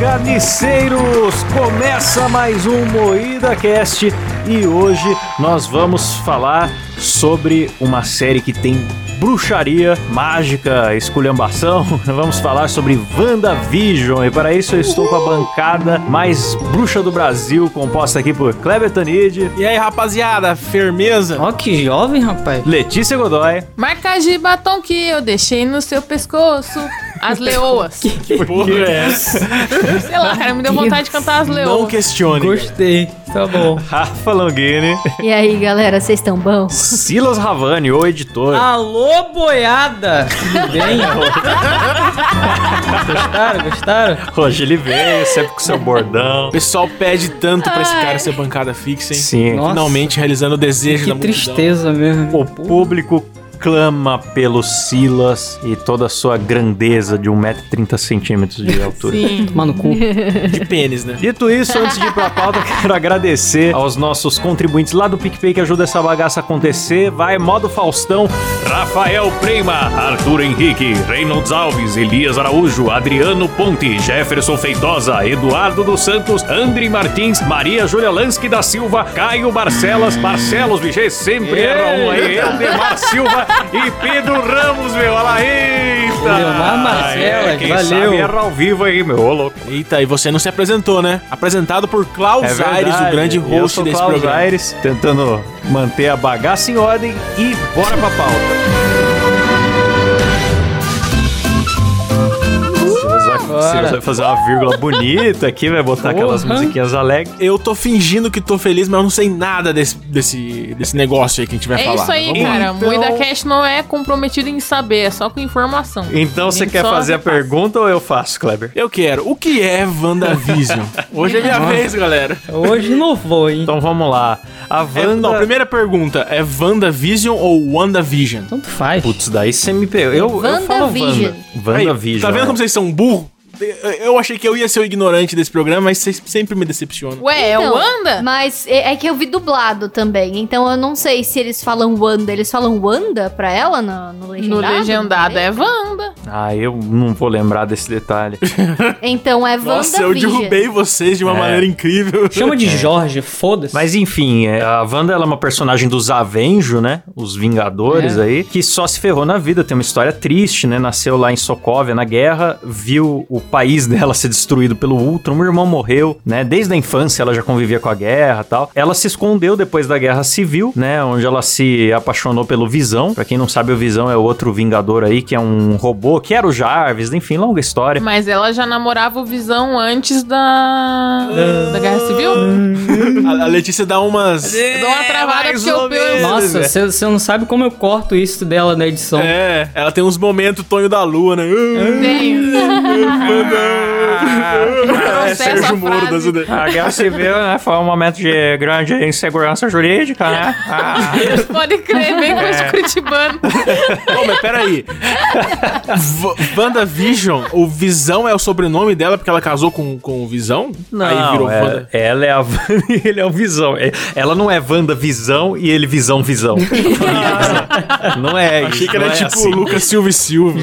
carniceiros! Começa mais um Moída Cast e hoje nós vamos falar sobre uma série que tem bruxaria, mágica, esculhambação. Vamos falar sobre WandaVision e para isso eu estou com a bancada mais bruxa do Brasil, composta aqui por Kleber Tanid, E aí, rapaziada, firmeza? Ó, que jovem, rapaz. Letícia Godoy, Marcas de batom que eu deixei no seu pescoço. As leoas. Porra, é essa? Sei lá, cara, me deu vontade de cantar as Não leoas. questione. Gostei. Tá bom. Rafa Longini, E aí, galera, vocês estão bons? Silas Ravani, o editor. Alô, boiada! Tudo bem? gostaram? Gostaram? Hoje ele veio, sempre com seu bordão. O pessoal pede tanto pra esse cara ser bancada fixa, hein? Sim. Nossa. Finalmente realizando o desejo Que da multidão. tristeza mesmo. O público clama pelo Silas e toda a sua grandeza de 1,30m de altura. Sim. Tomar no cu. De pênis, né? Dito isso, antes de ir pra pauta, quero agradecer aos nossos contribuintes lá do PicPay que ajudam essa bagaça a acontecer. Vai, modo Faustão, Rafael Prema, Arthur Henrique, Reynolds Alves, Elias Araújo, Adriano Ponte, Jefferson Feitosa, Eduardo dos Santos, André Martins, Maria Júlia Lansky da Silva, Caio Barcelas, Barcelos, bicho, sempre erra um aí, Eldemar Silva e Pedro Ramos, meu, olha lá, eita! Leomar Marcelas, quem valeu. sabe erra ao vivo aí, meu, ô louco. Eita, e você não se apresentou, né? Apresentado por Klaus É Aires, o grande host desse Klaus programa. Aires, tentando manter a bagaça em ordem e bora pra pauta. Vai. Silas vai fazer uma vírgula bonita aqui, vai botar aquelas Porra. musiquinhas alegres. Eu tô fingindo que tô feliz, mas eu não sei nada desse, desse, desse negócio aí que a gente vai É falar. isso aí, Vamos lá. cara. Então- Moída Cast não é comprometido em saber, é só com informação. Então você quer fazer a pergunta ou eu faço, Kleber? Eu quero. O que é WandaVision? Hoje é minha vez, galera. Hoje não vou, hein? Então vamos lá. A É, Wanda... não, primeira pergunta. É WandaVision ou WandaVision? Tanto faz. Putz, daí você me pegou. Eu, eu falo WandaVision. Wanda. Aí, WandaVision. Tá vendo é. como vocês são burros? Eu achei que eu ia ser o ignorante desse programa, mas vocês sempre me decepcionam. Ué, é o Então, Wanda? Mas é, é que eu vi dublado também, então eu não sei se eles falam Wanda. Eles falam Wanda pra ela no, no No legendado? legendado é Wanda. Ah, eu não vou lembrar desse detalhe. Então é Wanda Nossa, eu derrubei vocês de uma É. maneira incrível. Chama de Jorge, foda-se. Mas enfim, é, a Wanda ela é uma personagem dos Avenjo, né? Os Vingadores É. aí, que só se ferrou na vida. Tem uma história triste, né? Nasceu lá em Sokovia, na guerra, viu o país dela ser destruído pelo Ultron, o irmão morreu, né? Desde a infância ela já convivia com a guerra e tal. Ela se escondeu depois da Guerra Civil, né? Onde ela se apaixonou pelo Visão. Pra quem não sabe, o Visão é outro Vingador aí, que é um robô, que era o Jarvis, enfim, longa história. Mas ela já namorava o Visão antes da. da Guerra Civil? A, a Letícia dá umas. Eu dou uma travada mais porque ou eu penso. Nossa, você você não sabe como eu corto isso dela na edição. É, ela tem uns momentos Tonho da Lua, né? Tenho. não é Processo Sérgio a Moro das A Guerra Civil, né? Foi um momento de grande insegurança jurídica, né? Ah. Pode crer, bem com esse curitibano. Ô, mas peraí. V WandaVision, o Visão é o sobrenome dela porque ela casou com, com o Visão? Não, Aí virou é- Wanda. ela é a Wanda e ele é o Visão. É- Ela não é Wanda Visão e ele Visão Visão. não é isso. Achei que era é tipo assim. Lucas Silva e Silva.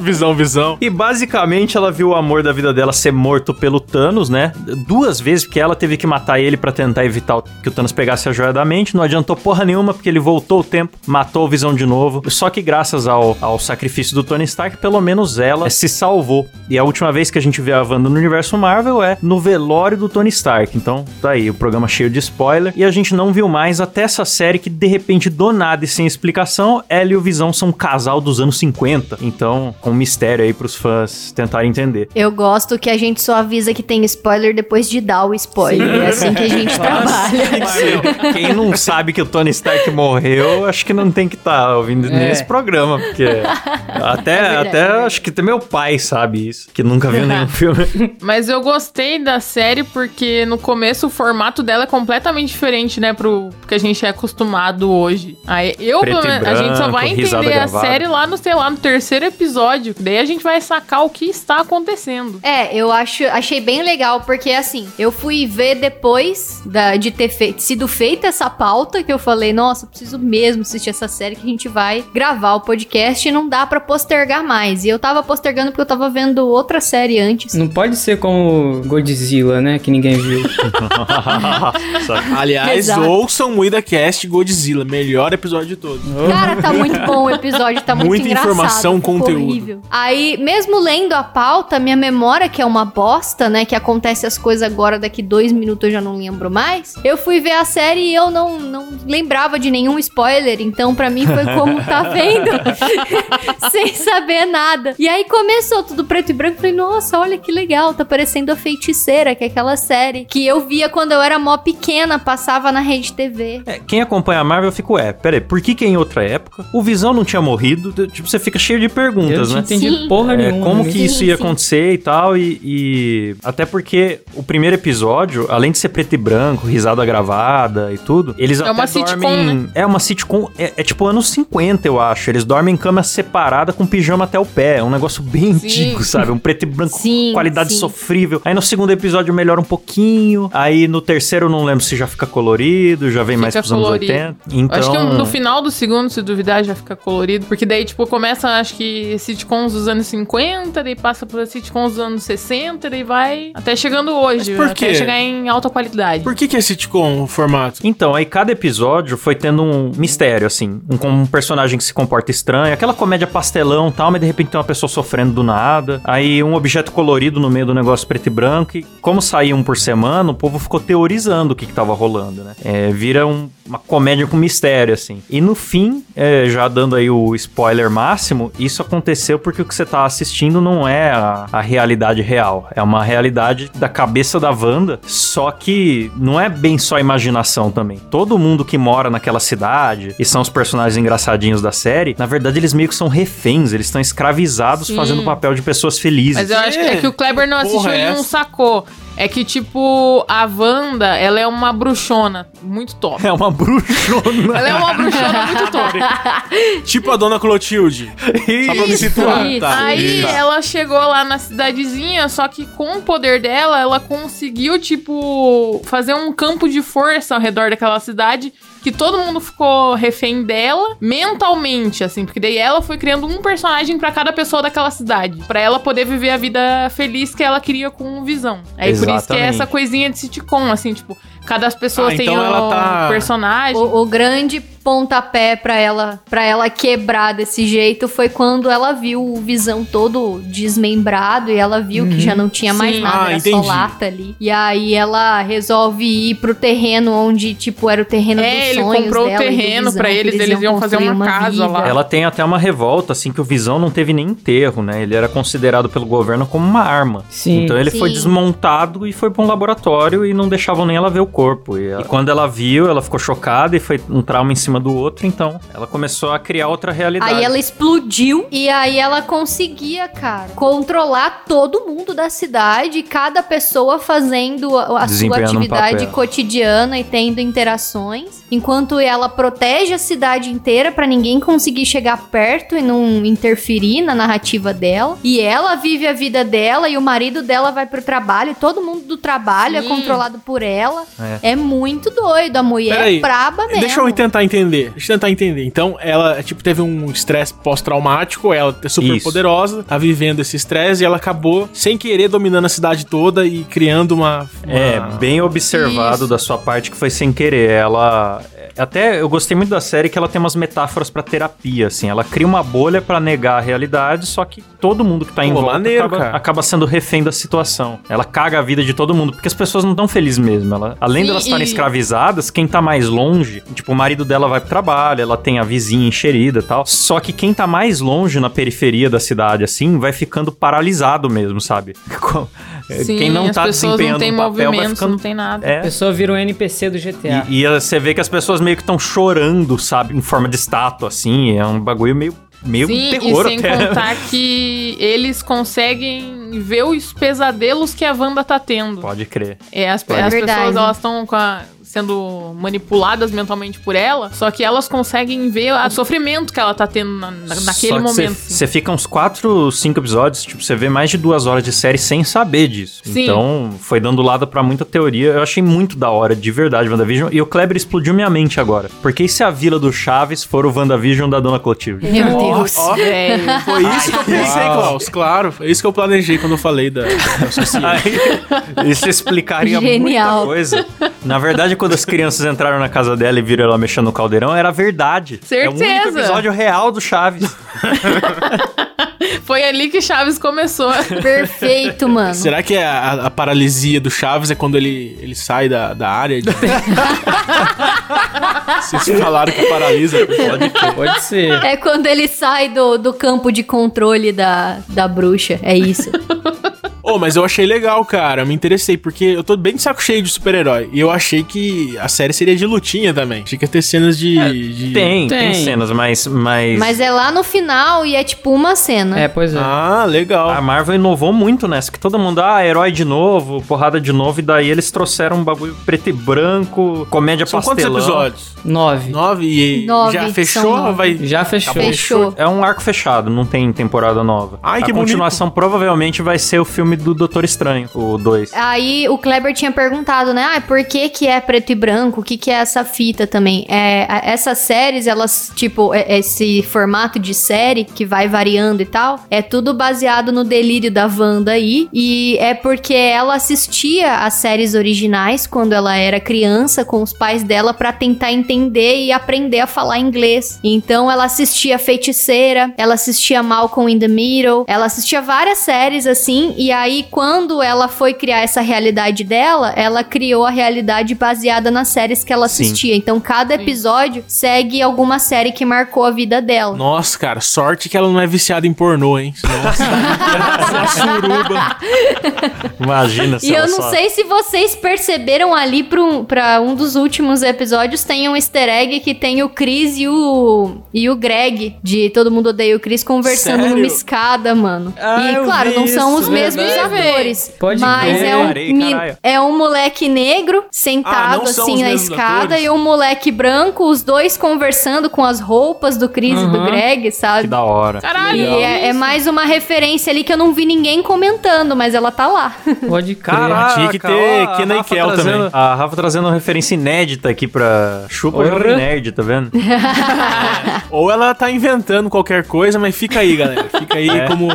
visão, visão. E basicamente ela viu o amor da vida dela ser morto pelo Thanos, né? Duas vezes, porque ela teve que matar ele pra tentar evitar que o Thanos pegasse a joia da mente. Não adiantou porra nenhuma, porque ele voltou o tempo, matou o Visão de novo. Só que graças ao, ao sacrifício do Tony Stark, pelo menos ela se salvou. E a última vez que a gente vê a Wanda no universo Marvel é no velório do Tony Stark. Então, tá aí, o programa cheio de spoiler. E a gente não viu mais até essa série que, de repente, do nada e sem explicação, ela e o Visão são um casal dos anos 50. Então, com um mistério aí pros fãs tentarem entender. Eu gosto que a gente só avisa que tem spoiler depois de dar o spoiler. É assim que a gente trabalha. Quem não sabe que o Tony Stark morreu, acho que não tem que estar ouvindo É. nesse programa, porque até, É verdade, até é verdade. acho que até meu pai sabe isso, que nunca viu nenhum filme. Mas eu gostei da série porque no começo o formato dela é completamente diferente, né, pro que a gente é acostumado hoje. Aí eu, Preto pelo e menos, a gente só vai branco, entender a gravada. série lá no, sei lá, no terceiro episódio. Daí a gente vai sacar o que está acontecendo. Acontecendo. É, eu acho, achei bem legal, porque assim, eu fui ver depois da- de ter feito, sido feita essa pauta, que eu falei, nossa, eu preciso mesmo assistir essa série que a gente vai gravar o podcast e não dá pra postergar mais. E eu tava postergando porque eu tava vendo outra série antes. Não pode ser como Godzilla, né? Que ninguém viu. Aliás, Exato. ouçam o IdaCast Godzilla, melhor episódio de todos. Cara, tá muito bom o episódio, tá muito Muita engraçado. informação, ficou conteúdo. horrível. Aí, mesmo lendo a pauta, minha memória, que é uma bosta, né? Que acontece as coisas agora, daqui dois minutos eu já não lembro mais. Eu fui ver a série e eu não, não lembrava de nenhum spoiler. Então, pra mim, foi como tá vendo. Sem saber nada. E aí começou tudo preto e branco. Falei, nossa, olha que legal. Tá parecendo a feiticeira, que é aquela série que eu via quando eu era mó pequena, passava na rede TV. É, quem acompanha a Marvel fica, ué, peraí, por que que em outra época o Visão não tinha morrido? Tipo, você fica cheio de Eu perguntas, não né? tinha entendido Sim. porra É, nenhuma. como né? que Sim, isso ia sim. acontecer e tal, e, e até porque o primeiro episódio, além de ser preto e branco, risada gravada e tudo, eles É até uma sitcom, dormem... né? É uma sitcom, é, é tipo anos 50, eu acho. Eles dormem em cama separada com pijama até o pé. É um negócio bem Sim. antigo, sabe? Um preto e branco Sim, qualidade sim. sofrível. Aí no segundo episódio melhora um pouquinho. Aí no terceiro eu não lembro se já fica colorido, já vem mais Fica pros anos colorido. 80. Então... Acho que no final do segundo, se duvidar, já fica colorido. Porque daí, tipo, começa, acho que sitcoms dos anos 50, daí passa por sitcoms dos anos 60, daí vai até chegando hoje. Mas por até quê? chegar em alta qualidade. Por que que é sitcom o formato? Então, aí cada episódio foi tendo um mistério, assim. Um, com um personagem que se comporta estranho, aquela comédia pastelão e tal, mas de repente tem uma pessoa sofrendo do nada. Aí um objeto colorido no meio do negócio preto e branco. E como saía um por semana, o povo ficou teorizando o que, que tava rolando, né? É, vira um- uma comédia com mistério, assim. E no fim, é, já dando aí o spoiler máximo, isso aconteceu porque o que você tá assistindo não é a, a realidade real. É uma realidade da cabeça da Wanda, só que não é bem só imaginação também. Todo mundo que mora naquela cidade, e são os personagens engraçadinhos da série, na verdade eles meio que são reféns, eles estão escravizados Sim. fazendo o papel de pessoas felizes. Mas eu acho que, é que o Kleber não assistiu porra é e não sacou. É que, tipo, a Wanda, ela é uma bruxona muito top. É uma bruxona. Ela é uma bruxona muito top. Tipo a Dona Clotilde. Só pra me Isso, situar. isso. Tá. Aí Tá. ela chegou lá na cidadezinha, só que com o poder dela, ela conseguiu, tipo, fazer um campo de força ao redor daquela cidade. Que todo mundo ficou refém dela mentalmente, assim, porque daí ela foi criando um personagem pra cada pessoa daquela cidade, Pra ela poder viver a vida feliz que ela queria com o Visão. Aí por isso que é essa coisinha de sitcom, assim, tipo, cada pessoa Ah, tem então um ela tá- personagem. O, o grande pontapé pra ela, para ela quebrar desse jeito foi quando ela viu o Visão todo desmembrado e ela viu que já não tinha mais Sim. nada, Ah, era entendi. só lata ali. E aí ela resolve ir pro terreno onde, tipo, era o terreno É, dos ele sonhos comprou o terreno pra que eles, eles iam fazer construir uma casa lá. Ela tem até uma revolta, assim, que o Visão não teve nem enterro, né? Ele era considerado pelo governo como uma arma. Sim. Então ele foi Sim. desmontado e foi pra um laboratório e não deixavam nem ela ver o corpo. E, ela- e quando ela viu, ela ficou chocada e foi um trauma em cima do outro, então ela começou a criar outra realidade. Aí ela explodiu e aí ela conseguia, cara, controlar todo mundo da cidade, cada pessoa fazendo a, sua um atividade papel. cotidiana e tendo interações, enquanto ela protege a cidade inteira pra ninguém conseguir chegar perto e não interferir na narrativa dela. E ela vive a vida dela e o marido dela vai pro trabalho, e todo mundo do trabalho é Sim. controlado por ela. É. É, muito doido, a mulher Peraí, é braba mesmo. Deixa eu tentar entender. Deixa eu tentar entender. Então, ela, tipo, teve um estresse pós-traumático, ela é super Isso. poderosa, tá vivendo esse estresse e ela acabou, sem querer, dominando a cidade toda e criando uma. uma- É, bem observado Isso. da sua parte que foi sem querer. Ela. Até eu gostei muito da série que ela tem umas metáforas pra terapia, assim. Ela cria uma bolha pra negar a realidade, só que todo mundo que tá em Pô, volta maneiro, acaba, acaba sendo refém da situação. Ela caga a vida de todo mundo, porque as pessoas não estão felizes mesmo. Ela, além Sim, de elas estarem e- escravizadas, quem tá mais longe, tipo, o marido dela vai pro trabalho, ela tem a vizinha encherida e tal. Só que quem tá mais longe na periferia da cidade, assim, vai ficando paralisado mesmo, sabe? Sim, quem não as tá pessoas desempenhando não um papel vai movimento, ficando não tem nada. é. A pessoa vira um NPC do GTA. E, e você vê que as pessoas meio que estão chorando, sabe? Em forma de estátua, assim. É um bagulho meio, meio Sim, terror e sem até. contar que eles conseguem ver os pesadelos que a Wanda tá tendo. Pode crer. É, as, Pode. as Verdade. pessoas, elas estão com a... sendo manipuladas mentalmente por ela, só que elas conseguem ver o sofrimento que ela tá tendo na- na- naquele Só que momento. Você fica uns 4, 5 episódios, tipo, você vê mais de duas horas de série sem saber disso. Sim. Então, foi dando lado pra muita teoria. Eu achei muito da hora, de verdade, WandaVision. E o Kleber explodiu minha mente agora. Porque e se a Vila do Chaves for o WandaVision da Dona Clotilde? Meu Deus. Velho. foi isso que eu pensei, Klaus. Claro, foi isso que eu planejei quando eu falei da, da sociedade. Aí, isso explicaria Genial. muita coisa. Na verdade, quando as crianças entraram na casa dela e viram ela mexendo no caldeirão, era verdade. É o único Certeza. episódio real do Chaves. Foi ali que Chaves começou. Perfeito, mano. Será que a, a- a paralisia do Chaves é quando ele, ele sai da, da área? De... Vocês falaram que paralisa. Pode Pode ser. É quando ele sai do, do campo de controle da, da bruxa. É isso. Ô, mas eu achei legal, cara. Eu me interessei, porque eu tô bem de saco cheio de super-herói. E eu achei que a série seria de lutinha também. Achei que ia ter cenas de. de- Tem, tem, Tem. cenas, mas, mas, Mas é lá no final e é tipo uma cena. É, pois é. Ah, legal. a Marvel inovou muito nessa. Que todo mundo, ah, herói de novo, porrada de novo. E daí eles trouxeram um bagulho preto e branco, comédia São quantos pastelão. episódios? Nove. Nove e Nove, já fechou? nove. Vai... Já fechou. Fechou. É um arco fechado, não tem temporada nova. Ai, a que continuação provavelmente vai ser o filme do Doutor Estranho, o 2. Aí o Kleber tinha perguntado, né? Ah, por que que é preto e branco? O que que é essa fita também? É, essas séries, elas, tipo, é- esse formato de série que vai variando e tal, é tudo baseado no delírio da Wanda aí. E é porque ela assistia às séries originais quando ela era criança com os pais dela pra tentar entender e aprender a falar inglês. Então ela assistia Feiticeira, ela assistia Malcolm in the Middle, ela assistia várias séries assim, e aí quando ela foi criar essa realidade dela, ela criou a realidade baseada nas séries que ela Sim. assistia. Então cada episódio segue alguma série que marcou a vida dela. Nossa, cara, sorte que ela não é viciada em pornô, hein? Nossa, suruba. Imagina se E eu não só- sei se vocês perceberam ali pra um, pra um dos últimos episódios, tem um easter egg que tem o Chris e o, e o Greg, de Todo Mundo Odeia o Chris, conversando Sério? numa escada, mano. Ah, e claro, não são isso, os mesmos atores. Pode mas crer. é um, Parei, mi- é um moleque negro Ah, sentado são assim na escada atores? e um moleque branco, os dois conversando com as roupas do Chris e do. Greg, sabe? Que da hora. Caralho. E é, é mais uma referência ali que eu não vi ninguém comentando, mas ela tá lá. Pode crer. Caraca, tinha que ter ó, a Kenan e Kel trazendo- também. A Rafa trazendo uma referência inédita aqui pra Chupa. Jovem Nerd, tá vendo? Ou ela tá inventando qualquer coisa, mas fica aí, galera. Fica aí É. como,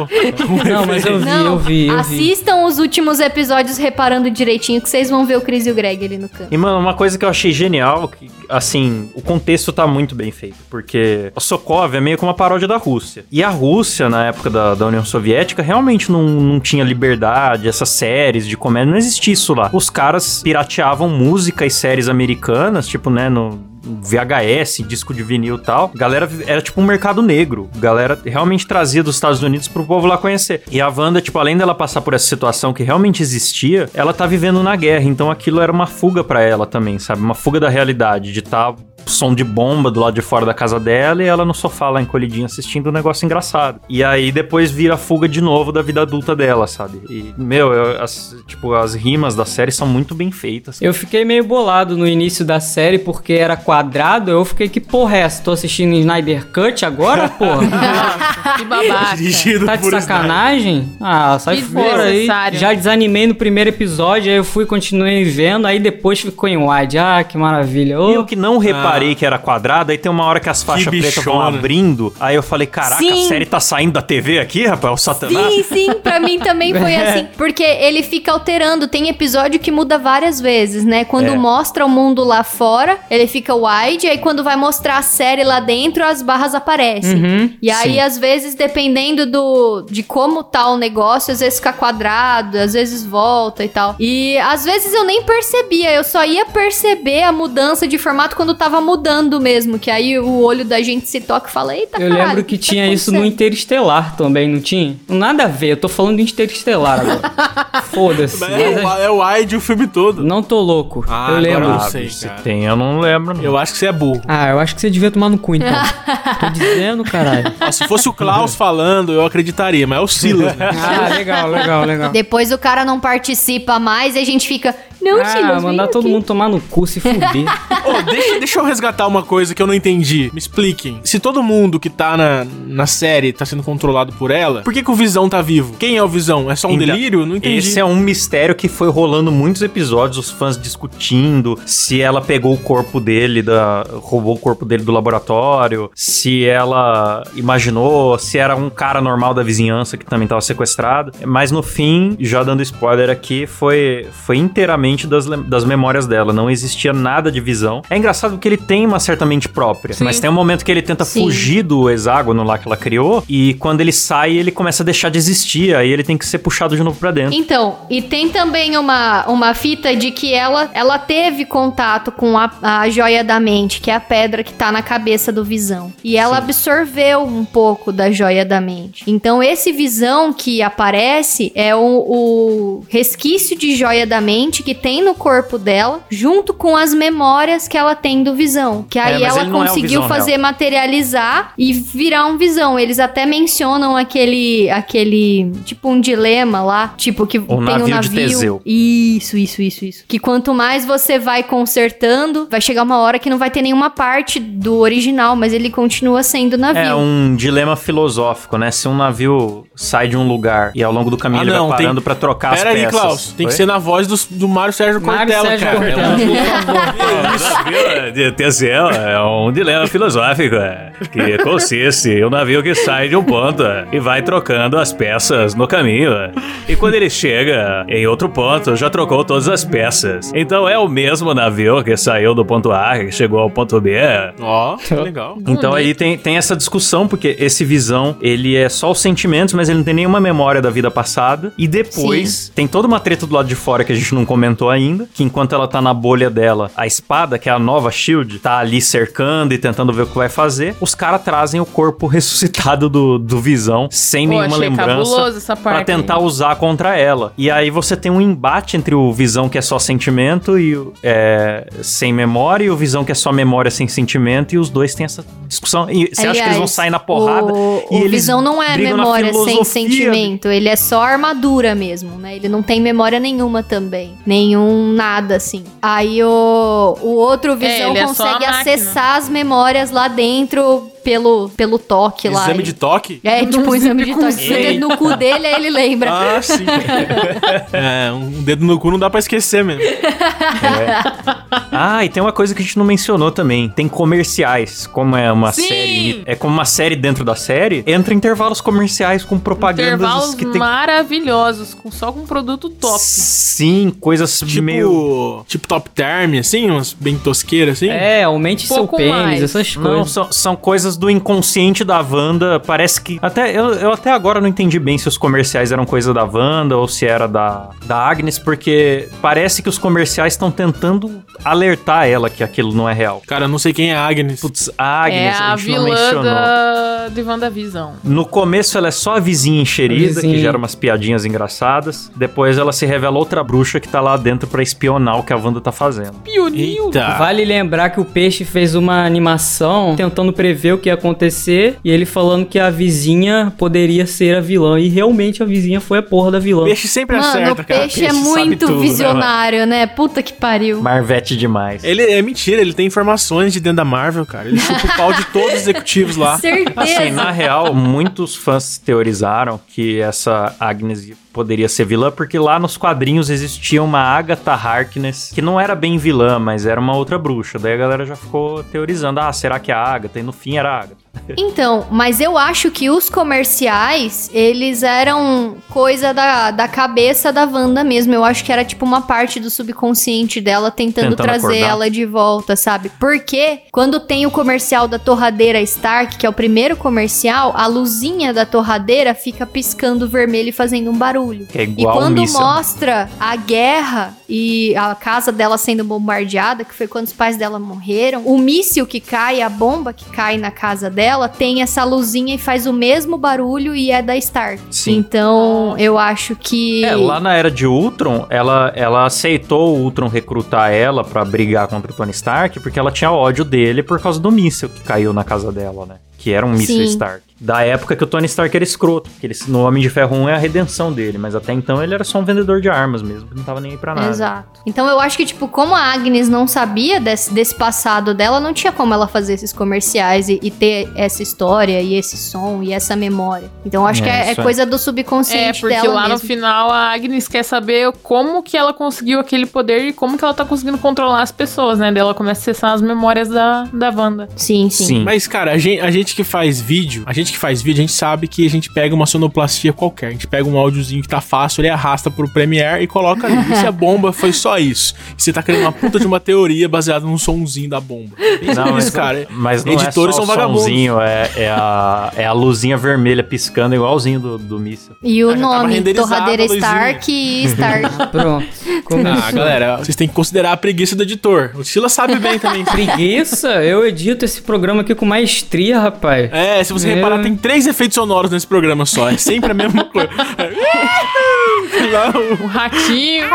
como Não, mas eu vi, Não, eu vi, eu vi. Assistam os últimos episódios reparando direitinho que vocês vão ver o Chris e o Greg ali no canto. E, mano, uma coisa que eu achei genial, que, assim, o contexto tá muito bem feito, porque a Sokov é meio como uma paródia da Rússia. E a Rússia, na época da, da União Soviética, realmente não, não tinha liberdade, essas séries de comédia, não existia isso lá. Os caras pirateavam música e séries americanas, tipo, né, no... VHS, disco de vinil e tal. Galera, era tipo um mercado negro. Galera realmente trazia dos Estados Unidos pro povo lá conhecer. E a Wanda, tipo, além dela passar por essa situação que realmente existia, ela tá vivendo na guerra. Então aquilo era uma fuga pra ela também, sabe? Uma fuga da realidade, de estar som de bomba do lado de fora da casa dela e ela no sofá lá encolhidinha assistindo um negócio engraçado. E aí depois vira a fuga de novo da vida adulta dela, sabe? E, meu, eu- as, tipo, as rimas da série são muito bem feitas. Eu fiquei meio bolado no início da série porque era quadrado. Eu fiquei, que porra é essa? Tô assistindo Snyder Cut agora, porra? Que babaca. dirigido Tá de por sacanagem? Ah, sai Que fora aí. Já desanimei no primeiro episódio, aí eu fui, continuei vendo, aí depois ficou em wide. Ah, que maravilha. Ô, E eu que não reparei que era quadrado, aí tem uma hora que as faixas pretas vão abrindo. Aí eu falei, caraca, Sim. a série tá saindo da TV aqui, rapaz? O Satanás. Sim, sim, pra mim também foi assim. Porque ele fica alterando. Tem episódio que muda várias vezes, né? Quando É. mostra o mundo lá fora, ele fica wide. Aí quando vai mostrar a série lá dentro, as barras aparecem. Uhum, e aí, sim. às vezes, dependendo do de como tá o negócio, às vezes fica quadrado, às vezes volta e tal. E às vezes eu nem percebia, eu só ia perceber a mudança de formato quando tava mudando mesmo. Que aí o olho da gente se toca e fala, eita, Eu caralho, lembro o que tá tinha isso no? Interestelar também, não tinha? Nada a ver, eu tô falando de Interestelar agora. Foda-se. É, mas o- é o wide o filme todo. Não tô louco. Ah, eu agora lembro. eu Ah, sei, se tem, eu não lembro. não. Eu acho que você é burro. Ah, eu acho que você devia tomar no cu, então. tô dizendo, caralho. Ó, se fosse o Klaus falando, eu acreditaria, mas é o Silas. né? Ah, legal, legal, legal. Depois o cara não participa mais e a gente fica. Não, ah, mandar todo aqui. mundo tomar no cu, se fuder. Ô, deixa, deixa eu resgatar uma coisa que eu não entendi. Me expliquem. Se todo mundo que tá na, na série tá sendo controlado por ela, por que, que o Visão tá vivo? Quem é o Visão? É só um Então, delírio? Não entendi. Esse é um mistério que foi rolando muitos episódios, os fãs discutindo se ela pegou o corpo dele, da, roubou o corpo dele do laboratório, se ela imaginou, se era um cara normal da vizinhança que também tava sequestrado. Mas no fim, já dando spoiler aqui, foi, foi inteiramente das, das memórias dela. Não existia nada de visão. É engraçado porque ele tem uma certa mente própria, Sim. mas tem um momento que ele tenta Sim. fugir do hexágono lá que ela criou, e quando ele sai, ele começa a deixar de existir, aí ele tem que ser puxado de novo pra dentro. Então, e tem também uma, uma fita de que ela, ela teve contato com a, a joia da mente, que é a pedra que tá na cabeça do Visão. E ela absorveu um pouco da joia da mente. Então, esse Visão que aparece é o, o resquício de joia da mente que tem no corpo dela, junto com as memórias que ela tem do Visão. Que aí mas ela é o conseguiu Visão fazer materializar e virar um Visão. Eles até mencionam aquele, aquele tipo um dilema lá, tipo que tem um navio navio. de Teseu. Isso, isso, isso, isso. Que quanto mais você vai consertando, vai chegar uma hora que não vai ter nenhuma parte do original, mas ele continua sendo navio. É um dilema filosófico, né? Se um navio sai de um lugar e ao longo do caminho Ah, ele não, vai tem- parando pra trocar Pera as aí, peças. Klaus. Tem que Oi? ser na voz do, do Mário Sérgio Mário Cortella, Sérgio cara. Cortella, É um- por favor. O navio de Teseu é um dilema filosófico, é, que consiste em um navio que sai de um ponto é, e vai trocando as peças no caminho. é. E quando ele chega em outro ponto, já trocou todas as peças. Então é o mesmo navio que saiu do ponto A, que chegou ao ponto B. Ó, que legal. Então aí tem, tem essa discussão, porque esse visão, ele é só os sentimentos, mas ele não tem nenhuma memória da vida passada. E depois tem toda uma treta do lado de fora que a gente não comentou ainda, que enquanto ela tá na bolha dela, a espada, que é a nova Shield, tá ali cercando e tentando ver o que vai fazer. Os caras trazem o corpo ressuscitado do, do visão, sem Pô, nenhuma lembrança. essa Pra parte. tentar usar contra ela. E aí você tem um embate entre o Visão que é só sentimento e é, sem memória, e o Visão que é só memória sem sentimento, e os dois têm essa discussão. E você acha que eles vão Aliás, sair na porrada? O, e o eles Visão não é memória sem sentimento, ele é só armadura mesmo, né? Ele não tem memória nenhuma também. Nenhum nada, assim. Aí o, o outro Visão é só a consegue máquina. acessar as memórias lá dentro pelo, pelo toque lá. Exame de toque? É, tipo um exame de toque. Você dedo no cu dele, aí ele lembra. Ah, sim. é, um dedo no cu não dá pra esquecer mesmo. Ah, e tem uma coisa que a gente não mencionou também. Tem comerciais. Como é uma Sim! série. É como uma série dentro da série. Entra intervalos comerciais com propagandas Intervalos que tem. maravilhosos, com, só com produto top. Sim, coisas Tipo, meio. tipo top term, assim, umas bem tosqueiras, assim. É, aumente seu Pouco pênis, mais. essas Não, coisas. são, são coisas do inconsciente da Wanda. Parece que. Até, eu, eu até agora não entendi bem se os comerciais eram coisa da Wanda ou se era da, da Agnes, porque parece que os comerciais estão tentando alertar ela que aquilo não é real. Cara, eu não sei quem é a Agnes. Putz, a Agnes, é a a gente não mencionou. da... de WandaVision. No começo ela é só a vizinha Vizinha. que gera umas piadinhas engraçadas. Depois ela se revela outra bruxa que tá lá dentro pra espionar o que a Wanda tá fazendo. Pionil. Eita. Vale lembrar que o Peixe fez uma animação tentando prever o que ia acontecer e ele falando que a vizinha poderia ser a vilã. E realmente a vizinha foi a porra da vilã. Peixe sempre Mano, acerta, o cara. peixe, é Peixe sabe muito tudo, né, visionário, né? Puta que pariu. Marvete demais. Ele é mentira, ele tem informações de dentro da Marvel, cara. Ele chupa o pau de todos os executivos lá. Certeza. Assim, na real, muitos fãs teorizaram que essa Agnes poderia ser vilã, porque lá nos quadrinhos existia uma Agatha Harkness, que não era bem vilã, mas era uma outra bruxa. Daí a galera já ficou teorizando, ah, será que é a Agatha? E no fim era a Agatha. Então, mas eu acho que os comerciais, eles eram coisa da, da cabeça da Wanda mesmo. Eu acho que era tipo uma parte do subconsciente dela tentando, Tentando trazer acordar. ela de volta, sabe? Porque quando tem o comercial da torradeira Stark, que é o primeiro comercial, a luzinha da torradeira fica piscando vermelho e fazendo um barulho. É E igual o quando mostra a guerra e a casa dela sendo bombardeada, que foi quando os pais dela morreram, o míssil que cai, a bomba que cai na casa dela, tem essa luzinha e faz o mesmo barulho e é da Stark. Sim. Então, eu acho que. É, lá na era de Ultron, ela, ela aceitou o Ultron recrutar ela pra brigar contra o Tony Stark, porque ela tinha ódio dele por causa do míssil que caiu na casa dela, né? Que era um míssil. Stark. Da época que o Tony Stark era escroto. Que ele, no Homem de Ferro 1 é a redenção dele, mas até então ele era só um vendedor de armas mesmo, não tava nem aí pra nada. Exato. Então eu acho que, tipo, como a Agnes não sabia desse, desse passado dela, não tinha como ela fazer esses comerciais e, e ter essa história e esse som e essa memória. Então eu acho É, que é, é isso é. coisa do É, subconsciente porque dela lá no mesmo. final a Agnes quer saber como que ela conseguiu aquele poder e como que ela tá conseguindo controlar as pessoas, né? Daí ela começa a acessar as memórias da, da Wanda. Sim, sim. Sim. Mas, cara, a gente, a gente que faz vídeo, a gente que faz vídeo, a gente sabe que a gente pega uma sonoplastia qualquer. A gente pega um áudiozinho que tá fácil, ele arrasta pro Premiere e coloca ali. E se a bomba foi só isso? E você tá criando uma puta de uma teoria baseada num sonzinho da bomba. Pensa Não, nisso, mas, cara. mas não Editores é só são vagabundos. somzinho, é, é, a, é a luzinha vermelha piscando igualzinho do, do míssil. E o Ah, nome, Torradeira. Stark e Stark. Pronto. Ah, galera, vocês têm que considerar a preguiça do editor. O Sheila sabe bem também. Preguiça? Eu edito esse programa aqui com maestria, rapaz. É, se você É. reparar, tem três efeitos sonoros nesse programa só. É sempre a mesma coisa. O ratinho.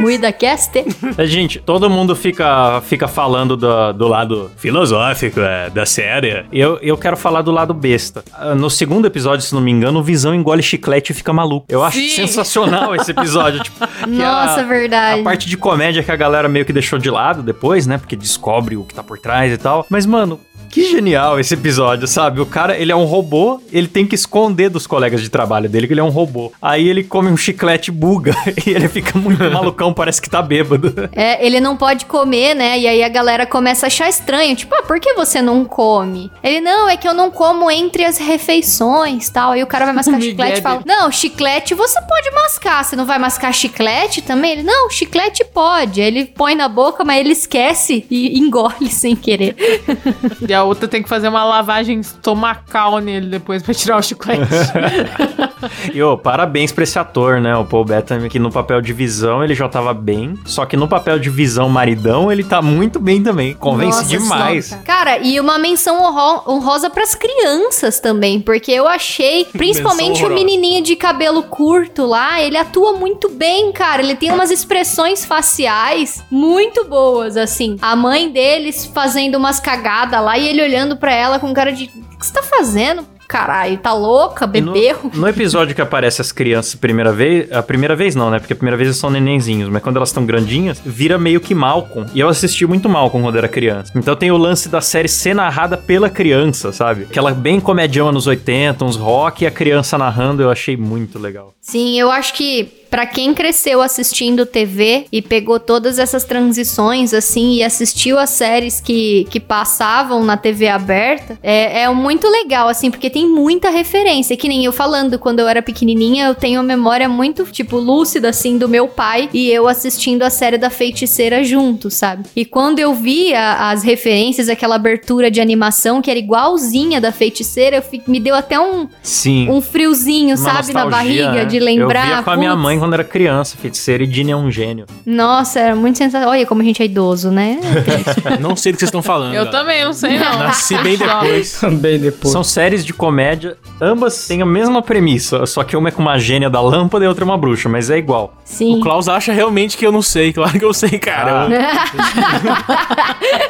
Muida Cast. Mas, gente, todo mundo fica, fica falando do, do lado filosófico é, da série. Eu, eu quero falar do lado besta. Ah, No segundo episódio, se não me engano, o Visão engole chiclete e fica maluco. Eu acho Sim. sensacional esse episódio. tipo, que Nossa, a- verdade. A parte de comédia que a galera meio que deixou de lado depois, né? Porque descobre o que tá por trás e tal. Mas, mano, que genial esse episódio, sabe? O cara, ele é um robô, ele tem que esconder dos colegas de trabalho dele que ele é um robô. Aí ele come um chiclete buga e ele fica muito malucão, parece que tá bêbado. É, ele não pode comer, né? E aí a galera começa a achar estranho. Tipo, ah, por que você não come? Ele, não, é que eu não como entre as refeições tal. Aí o cara vai mascar chiclete e fala: Não, chiclete você pode mascar. Você não vai mascar chiclete também? Ele, não, chiclete pode. Aí ele põe na boca, mas ele esquece e engole sem querer. E a outra tem que fazer uma lavagem estomacal nele depois pra tirar o chiclete. E, ô, parabéns pra esse ator, né? O Paul Bettany, que no papel de visão ele já tava bem. Só que no papel de visão maridão ele tá muito bem também. Convence Nossa demais. Cara, e uma menção honro- honrosa pras crianças também, porque eu achei, principalmente o menininho de cabelo curto lá, ele atua muito bem, cara. Ele tem umas expressões faciais muito boas, assim. A mãe deles fazendo umas cagadas lá e ele olhando pra ela com cara de: O que você tá fazendo? Caralho, tá louca? E no, Bebeu? no episódio que aparece as crianças a primeira vez, a primeira vez não, né? Porque a primeira vez eles são nenenzinhos, mas quando elas estão grandinhas, vira meio que Malcolm. E eu assisti muito Malcolm quando era criança. Então tem o lance da série ser narrada pela criança, sabe? Aquela bem comedião anos 80, uns rock e a criança narrando, eu achei muito legal. Sim, eu acho que pra quem cresceu assistindo TV e pegou todas essas transições assim e assistiu as séries que, que passavam na TV aberta, é, é muito legal assim, porque tem muita referência, que nem eu falando quando eu era pequenininha, eu tenho uma memória muito tipo lúcida assim do meu pai e eu assistindo a série da Feiticeira junto, sabe? E quando eu via as referências, aquela abertura de animação que era igualzinha da Feiticeira, eu me deu até um Sim. um friozinho, uma sabe, na barriga né? de lembrar. Eu via com a minha mãe quando era criança, feiticeira, e Dini é um gênio. Nossa, era muito sensacional. Olha como a gente é idoso, né? Não sei do que vocês estão falando. Eu galera. também, não sei não. Nasci bem depois. Também depois. São séries de comédia, ambas têm a mesma premissa, só que uma é com uma gênia da lâmpada e outra é uma bruxa, mas é igual. Sim. O Klaus acha realmente que eu não sei. Claro que eu sei, cara.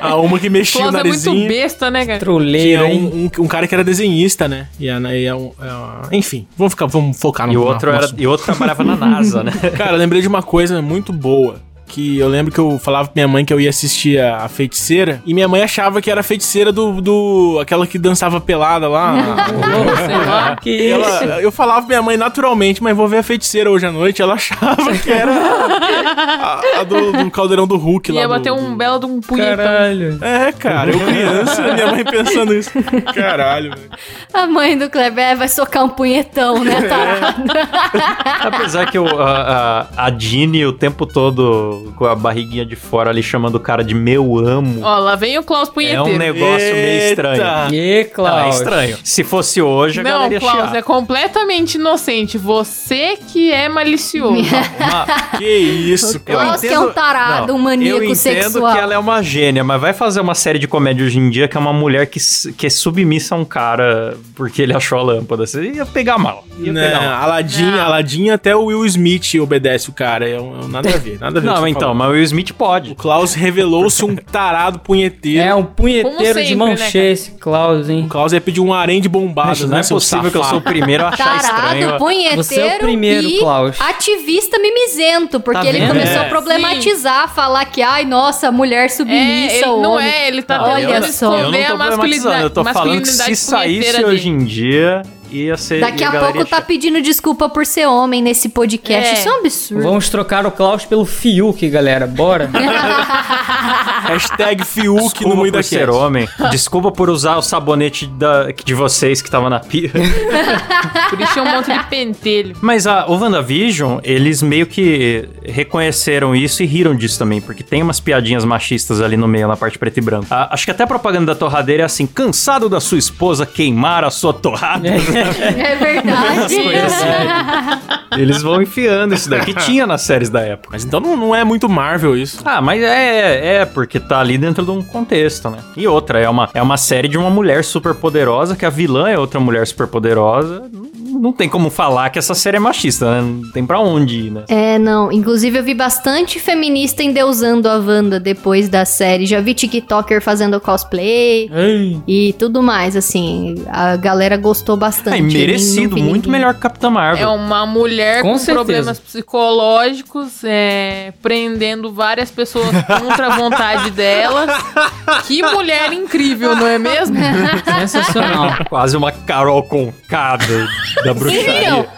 A uma que mexia o Klaus é muito narizinho. besta, né, cara? Troleiro, Tinha um, um, um cara que era desenhista, né? E, a, e a- um- a- enfim, vamos, ficar, vamos focar no E o outro, era, e outro trabalhava na NASA, né? Cara, lembrei de uma coisa muito boa. Que eu lembro que eu falava pra minha mãe que eu ia assistir a, a feiticeira. E minha mãe achava que era a feiticeira do. do aquela que dançava pelada lá. Que E isso? ela- eu falava pra minha mãe naturalmente, mas vou ver a feiticeira hoje à noite. Ela achava que era a, a do, do caldeirão do Hulk lá. Ia do- bater um do- belo de um punhetão. Caralho. É, cara, eu criança, minha mãe pensando isso. Caralho, velho. A mãe do Kleber é, vai socar um punhetão, né, tarado? Apesar que o, a, a, a Dini o tempo todo com a barriguinha de fora ali chamando o cara de meu amo. Ó, lá vem o Klaus é punheteiro. um negócio meio Eita. estranho. E Não, é Klaus? estranho. Se fosse hoje, a Não, galera ia Klaus, chiar. é completamente inocente. Você que é malicioso. Uma- Que isso, Eu cara. Klaus que é um tarado, um maníaco eu entendo sexual. que ela é uma gênia, mas vai fazer uma série de comédia hoje em dia que é uma mulher que, que é submissa a um cara porque ele achou a lâmpada. Você ia pegar mal. Ia Né, pegar mal. Aladdin, Não. Aladdin até o Will Smith obedece o cara. É um, é um nada a ver, nada a ver. Não, então, mas o Will Smith O pode. Klaus revelou-se um tarado punheteiro. É um punheteiro sempre, de mão né, cheia esse Klaus, hein? O Klaus ia pedir um harém de bombadas, Não né, é seu possível que eu sou o primeiro a achar estranho. Tarado, punheteiro Você é o primeiro, e Klaus. ativista mimizento, porque Tá ele vendo? começou É. a problematizar, falar que, ai, nossa, mulher É, submissa, não homem. é, ele tá Olha tentando só. Eu não tô a problematizando, masculinidade. eu tô falando que se saísse punheteira hoje em dia, ia ser... Daqui a galera pouco tá pedindo desculpa por ser homem nesse podcast. É. Isso é um absurdo. Vamos trocar o Klaus pelo Fiuk, galera. Bora? Hashtag Fiuk no Desculpa meio da ser homem. Desculpa por usar o sabonete da, de vocês que tava na pia. Por isso tinha um monte de pentelho. Mas a, o WandaVision, eles meio que reconheceram isso e riram disso também, porque tem umas piadinhas machistas ali no meio, na parte preto e branco. A- acho que até a propaganda da torradeira é assim: cansado da sua esposa queimar a sua torrada. É verdade. coisas assim. Eles vão enfiando isso daqui. Tinha nas séries da época. Mas então não, não é muito Marvel isso. Ah, mas é, é, porque tá ali dentro de um contexto, né? E outra, é uma, é uma série de uma mulher super poderosa, que a vilã é outra mulher super poderosa. Não- Não tem como falar que essa série é machista, né? Não tem pra onde ir, né? É, não. Inclusive, eu vi bastante feminista endeusando a Wanda depois da série. Já vi TikToker fazendo cosplay Ei. e tudo mais, assim. A galera gostou bastante. É, merecido, muito ninguém- melhor que Capitã É Marvel. uma mulher Com com, problemas psicológicos, é, prendendo várias pessoas contra a vontade delas. Que mulher incrível, não é mesmo? Sensacional. Quase uma Carol Concada da bruxaria.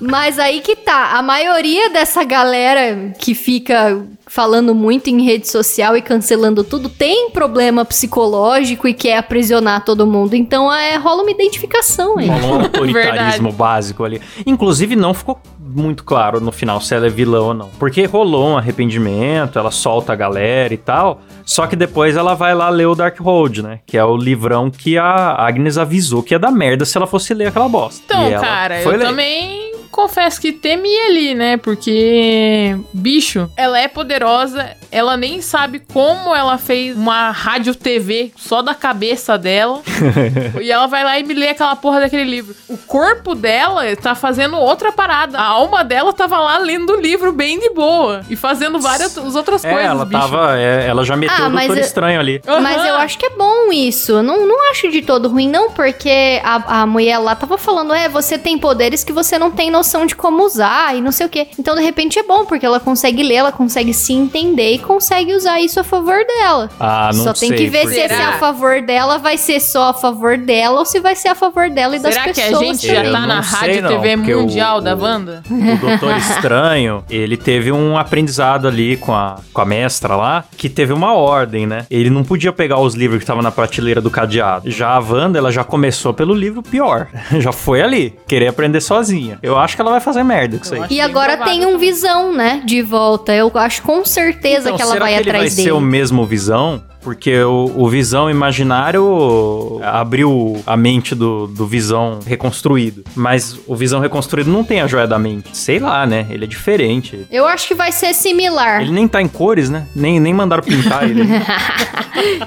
Mas aí que tá. A maioria dessa galera que fica falando muito em rede social e cancelando tudo tem problema psicológico e quer aprisionar todo mundo. Então é, rola uma identificação aí. Rolou um autoritarismo Verdade. básico ali. Inclusive, não ficou muito claro no final se ela é vilã ou não. Porque rolou um arrependimento, ela solta a galera e tal. Só que depois ela vai lá ler o Darkhold, né? Que é o livrão que a Agnes avisou que ia dar merda se ela fosse ler aquela bosta. Então, cara, eu ler. também confesso que temi ali, né? Porque, bicho, ela é poderosa, ela nem sabe como ela fez uma rádio TV só da cabeça dela. e ela vai lá e me lê aquela porra daquele livro. O corpo dela tá fazendo outra parada. A alma dela tava lá lendo o livro bem de boa e fazendo várias as outras É, coisas, ela bicho. tava. é, ela já meteu Ah, o mas Doutor eu- Estranho ali. Mas Aham. eu acho que é bom isso. Eu Não, não acho de todo ruim, não, porque a, a mulher lá tava falando: é, você tem poderes que você não tem noção de como usar e não sei o quê. Então, de repente, é bom, porque ela consegue ler, ela consegue se entender e consegue usar isso a favor dela. Ah, não só sei. tem que ver porque- se esse Será? a favor dela vai ser só a favor dela ou se vai ser a favor dela e das Será que pessoas. a gente já tá na sei, rádio não, TV porque o- mundial da Wanda? O Doutor Estranho, ele teve um aprendizado ali com a, com a mestra lá, que teve uma ordem, né? Ele não podia pegar os livros que estavam na prateleira do cadeado. Já a Wanda, ela já começou pelo livro pior. já foi ali, querer aprender sozinha. Eu acho que ela vai fazer merda com isso aí. E agora tem um também. visão, né? De volta. Eu acho com certeza Então, que ela será vai que ele vai atrás dele. ser o mesmo Visão? Porque o, o Visão imaginário abriu a mente do, do Visão reconstruído. Mas o Visão reconstruído não tem a joia da mente. Sei lá, né? Ele é diferente. Eu acho que vai ser similar. Ele nem tá em cores, né? Nem, nem mandaram pintar ele.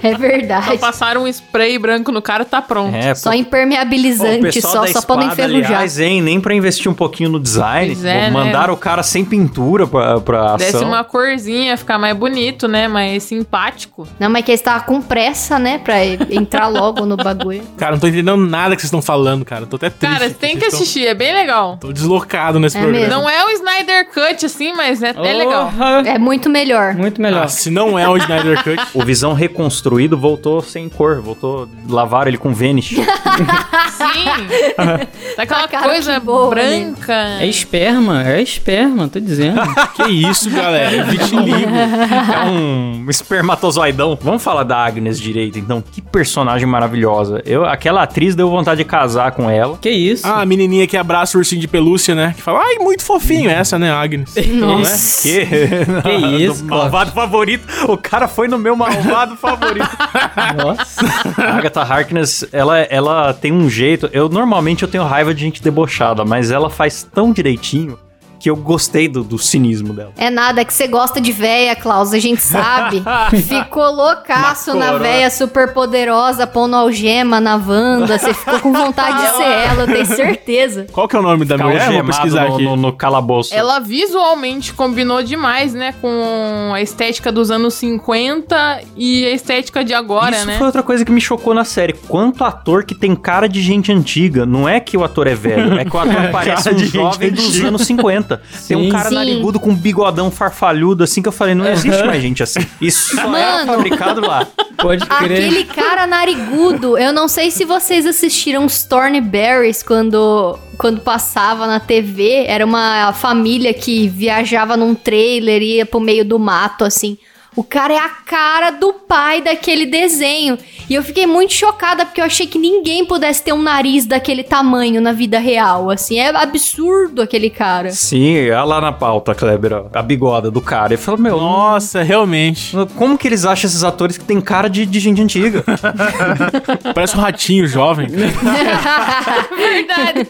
É Só verdade. passaram um spray branco no cara tá pronto. É, Só pô, Pô, o impermeabilizante, pessoal só, da só podem espada, enferrujar. aliás, hein, nem pra investir um pouquinho no design. Pois é, Pô, né? mandaram o cara sem pintura pra, pra ação. Desse uma corzinha, ficar mais bonito, né? Mais simpático. Não, mas que eles estavam com pressa, né? Pra entrar logo no bagulho. Cara, não tô entendendo nada que vocês estão falando, cara. Tô até triste. Cara, tem que Vocês tão- assistir, é bem legal. Tô deslocado nesse É programa. mesmo. Não é o Snyder Cut, assim, mas é, é legal. É muito melhor. Muito melhor. Ah, se não é o Snyder Cut, O Visão reconstruído voltou sem cor, voltou. Lavaram ele com Vanish. Sim. Daquela Cara, coisa boa, branca. É esperma, é esperma, tô dizendo. que isso, galera. É vitiligo. é um espermatozoidão. Vamos falar da Agnes direito, então. Que personagem maravilhosa. Eu, aquela atriz deu vontade de casar com ela. Que isso? Ah, a menininha que abraça o ursinho de pelúcia, né? Que fala, ai, muito fofinho essa, né, Agnes? Nossa. Que, Que isso, Do malvado favorito. O cara foi no meu malvado favorito. Nossa. A Agatha Harkness, ela, ela tem um jeito. Eu normalmente eu tenho raiva de gente debochada, mas ela faz tão direitinho que eu gostei do, do cinismo dela. É nada, é que você gosta de véia, Klaus, a gente sabe. ficou loucaço na, véia super poderosa, pondo algema na Wanda. Você ficou com vontade de ser ela, eu tenho certeza. Qual que é o nome da Ficar mulher? Vou pesquisar no, aqui. no, no calabouço. Ela visualmente combinou demais, né? Com a estética dos anos 50 e a estética de agora, Isso né? foi outra coisa que me chocou na série. Quanto ator que tem cara de gente antiga. Não é que o ator é velho, é que o ator parece um jovem dos antiga. anos 50. Tem um Sim. cara Sim. narigudo com um bigodão farfalhudo, assim, que eu falei, não existe mais gente assim. Isso só é Mano. fabricado lá. Pode crer. Aquele cara narigudo, eu não sei se vocês assistiram os Thornberries quando, quando passava na TV. Era uma família que viajava num trailer, ia pro meio do mato, assim. O cara é a cara do pai daquele desenho. E eu fiquei muito chocada porque eu achei que ninguém pudesse ter um nariz daquele tamanho na vida real. Assim, é absurdo aquele cara. Sim, olha lá na pauta, Kleber, ó, a bigoda do cara. Eu falo, meu, Nossa, realmente. como que eles acham esses atores que tem cara de, de gente antiga? Parece um ratinho jovem. Verdade.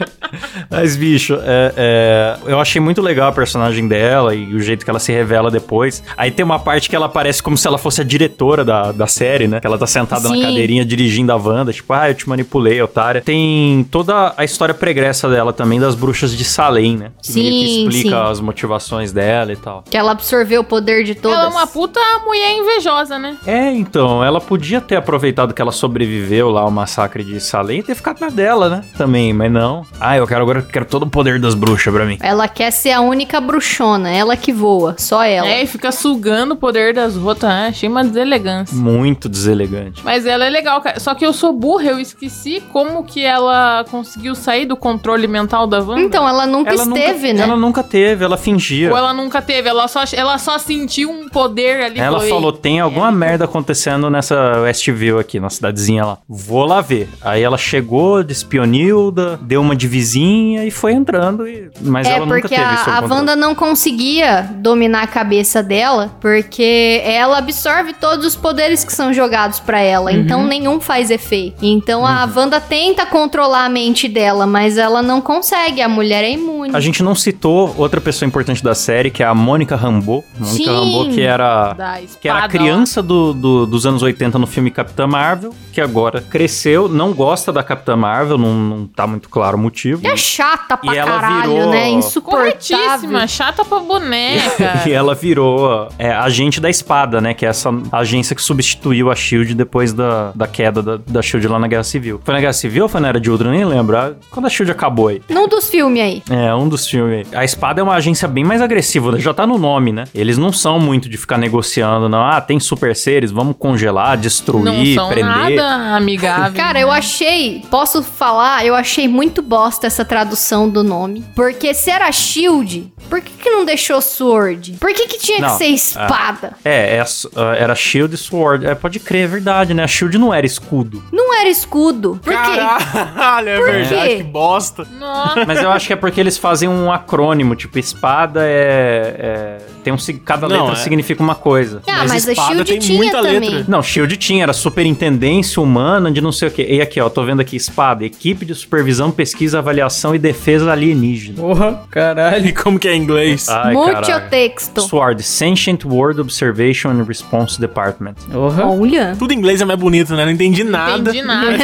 Mas, bicho, é, é, eu achei muito legal a personagem dela e o jeito que ela se revela depois. Aí tem uma parte que ela parece como se ela fosse a diretora da, da série, né? Que ela tá sentada Sim. na cadeirinha dirigindo a Wanda, tipo, ah, eu te manipulei, otária. Tem toda a história pregressa dela também das bruxas de Salem, né? Que meio que Sim, explica sim. as motivações dela e tal. que ela absorveu o poder de todas. Ela é uma puta mulher invejosa, né? É, então, ela podia ter aproveitado que ela sobreviveu lá ao massacre de Salem e ter ficado na dela, né? Também, mas não. Ah, eu quero agora, quero todo o poder das bruxas pra mim. Ela quer ser a única bruxona, ela que voa, só ela. É, e fica sugando o poder das rotas, né? Achei uma deselegância. Muito deselegante. Mas ela é legal, cara. Só que eu sou burra, eu esqueci como que ela conseguiu sair do controle mental da Wanda. Então, ela nunca Ela esteve, nunca, né? Ela nunca teve, ela fingia. Ou ela nunca teve, ela só, ela só sentiu um poder ali. Ela "Ei, falou, tem alguma é. merda acontecendo nessa Westview aqui, na cidadezinha lá. Vou lá ver. Aí ela chegou, despionilda, deu uma de vizinha e foi entrando. E... Mas é ela nunca porque teve isso a, sob a. Wanda não conseguia dominar a cabeça dela, porque ela absorve todos os poderes que são jogados pra ela, Uhum. então nenhum faz efeito. Então a Wanda tenta controlar a mente dela, mas ela não consegue, a mulher é imune. A gente não citou outra pessoa importante da série, que é a Mônica Rambeau. Mônica Sim. Rambeau, que era... Que era criança do, do- dos anos 80 no filme Capitã Marvel, que agora cresceu, não gosta da Capitã Marvel, não, não tá muito claro o motivo. É chata pra E ela caralho, virou- né? Insuportável. Chata pra boneca. E ela virou é, agente da espada, né? Que é essa agência que substituiu a Shield depois da, da queda da, da Shield lá na Guerra Civil. Foi na Guerra Civil ou foi na Era de Ultron? Nem lembro. Ah, Quando a Shield acabou aí. Num dos filmes aí. É, um dos filmes. aí. A espada é uma agência bem mais agressiva, né? já tá no nome, né? Eles não são muito de ficar negociando, não. Ah, tem super seres, vamos congelar, destruir, Não são prender. nada amigáveis. Cara, né? eu achei, posso falar, eu achei muito bosta essa tradução do nome. Porque se era Shield, por que, que não deixou Sword? Por que, que tinha Não, que ser espada? É, é a era Shield e Sword. É, pode crer, é verdade, né? A Shield não era escudo. Não era escudo. Por quê? Caralho, é Por verdade, quê? que bosta. Nossa, Mas eu acho que é porque eles fazem um acrônimo, tipo, espada é. é- tem um. Cada Não, letra é. significa uma coisa. Ah, Mas mas, a espada Shield tem tinha muita também. letra. Não, Shield tinha, era superintendência humana de não sei o quê. E aqui, ó, tô vendo aqui, espada, equipe de supervisão, pesquisa, avaliação e defesa alienígena. Porra, caralho. E como que é em inglês? Ai, Muito caralho. texto. SWORD, Sentient World Observation and Response Department. Porra. Olha. Tudo em inglês é mais bonito, né? Não entendi nada. entendi nada.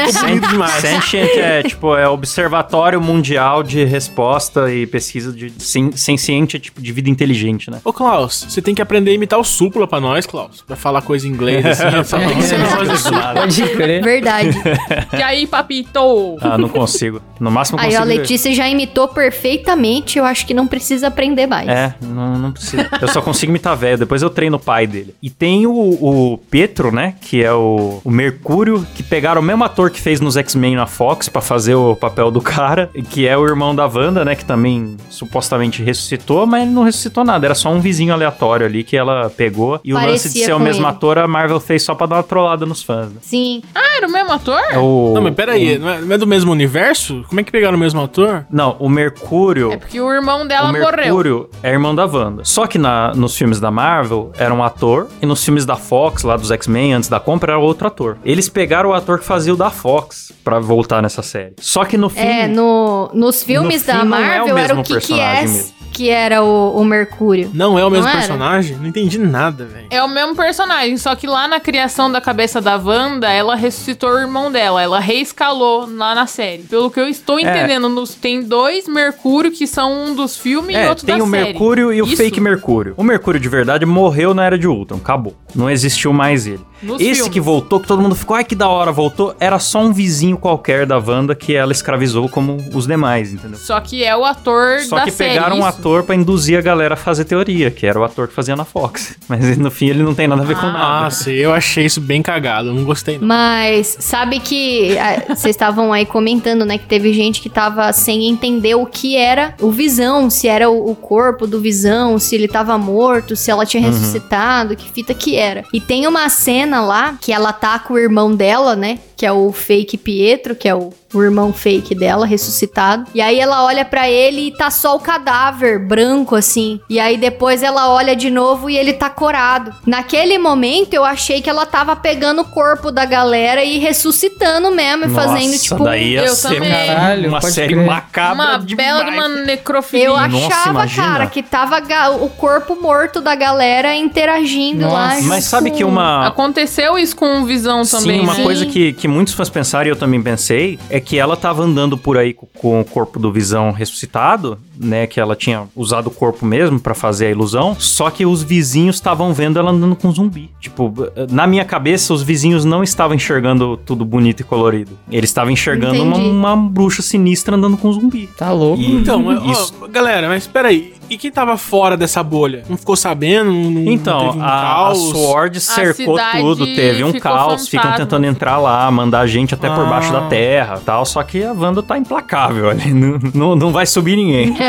Demais. Sentient é, tipo, é Observatório Mundial de Resposta e Pesquisa de sen- Senciente, é, tipo, de vida inteligente, né? Ô, Klaus, você tem que aprender a imitar o Supla pra nós, Klaus. Pra falar coisa em inglês, assim. Só pra você não fazer Supla. Pode crer. Verdade. E aí, papito? Ah, não consigo. No máximo eu Aí consigo... a Letícia já imitou perfeitamente, eu acho que não precisa aprender mais. É, não, não precisa. Eu só consigo imitar velho, depois eu treino o pai dele. E tem o, o Pietro, né? Que é o, o Mercúrio, que pegaram o mesmo ator que fez nos X-Men na Fox pra fazer o papel do cara, e que é o irmão da Wanda, né? Que também supostamente ressuscitou, mas ele não ressuscitou nada. Era só um vizinho aleatório ali que ela pegou. E o lance de Parecia ser o mesmo ele. ator, a Marvel fez só pra dar uma trollada nos fãs, né? Sim. Ah, era o mesmo ator? É o, Não, mas peraí, não é, não é do mesmo universo? Como é que pegaram o mesmo ator? Não, o Mercúrio. É porque o irmão dela o morreu. Mercúrio é irmão da Wanda. Só que na- nos filmes da Marvel era um ator, e nos filmes da Fox, lá dos X-Men, antes da compra, era outro ator. Eles pegaram o ator que fazia o da Fox pra voltar nessa série. Só que no filme. É, no, nos filmes No da não é o Marvel era o mesmo que que personagem é mesmo. Que era o, o Mercúrio. Não é o mesmo Não era? personagem? Não entendi nada, velho. É o mesmo personagem, só que lá na criação da cabeça da Wanda, ela ressuscitou o irmão dela, ela reescalou lá na série. Pelo que eu estou É. entendendo, nos- tem dois Mercúrio que são um dos filmes e É, outro tem da o série. Mercúrio e o Isso. fake Mercúrio. O Mercúrio de verdade morreu na Era de Ultron, acabou. Não existiu mais ele. Nos Esse filmes. que voltou, que todo mundo ficou, ai que da hora, voltou, era só um vizinho qualquer da Wanda que ela escravizou como os demais, entendeu? Só que é o ator Só da que série. pegaram um isso. Ator pra induzir a galera a fazer teoria, que era o ator que fazia na Fox. Mas no fim ele não tem nada a ver com nada. Ah, sei, eu achei isso bem cagado, não gostei não. Mas sabe que ah, vocês estavam aí comentando, né, que teve gente que tava sem entender o que era o Visão, se era o, o corpo do Visão, se ele tava morto, se ela tinha ressuscitado, que fita que era. E tem uma cena lá que ela tá com o irmão dela, né, que é o fake Pietro, que é o, o irmão fake dela, ressuscitado. E aí ela olha pra ele e tá só o cadáver branco assim. E aí depois ela olha de novo e ele tá corado. Naquele momento eu achei que ela tava pegando o corpo da galera e ressuscitando mesmo, e fazendo tipo. daí ia eu ser também. Caralho, uma série crer. macabra Uma demais. bela de uma necrofilia. Eu Nossa, achava, imagina. cara, que tava o corpo morto da galera interagindo lá. Nossa. junto Mas sabe com- que uma... Aconteceu isso com o Visão também, Sim, uma né? coisa que, que muitos fãs pensaram e eu também pensei é que ela tava andando por aí com, o corpo do Visão ressuscitado, né? Que ela tinha usado o corpo mesmo pra fazer a ilusão. Só que os vizinhos estavam vendo ela andando com zumbi. Tipo, na minha cabeça, os vizinhos não estavam enxergando tudo bonito e colorido. Eles estavam enxergando uma, uma bruxa sinistra andando com zumbi. Tá louco. E- Então, mas, ó, Isso. galera, mas peraí, e quem tava fora dessa bolha? Não ficou sabendo? Não, não Então, teve um a, a caos? Sword cercou cidade tudo, teve um caos, ficam fantasma. tentando entrar lá, mandar gente até por Ah. baixo da terra tal. Só que a Wanda tá implacável ali, não, não, não vai subir ninguém.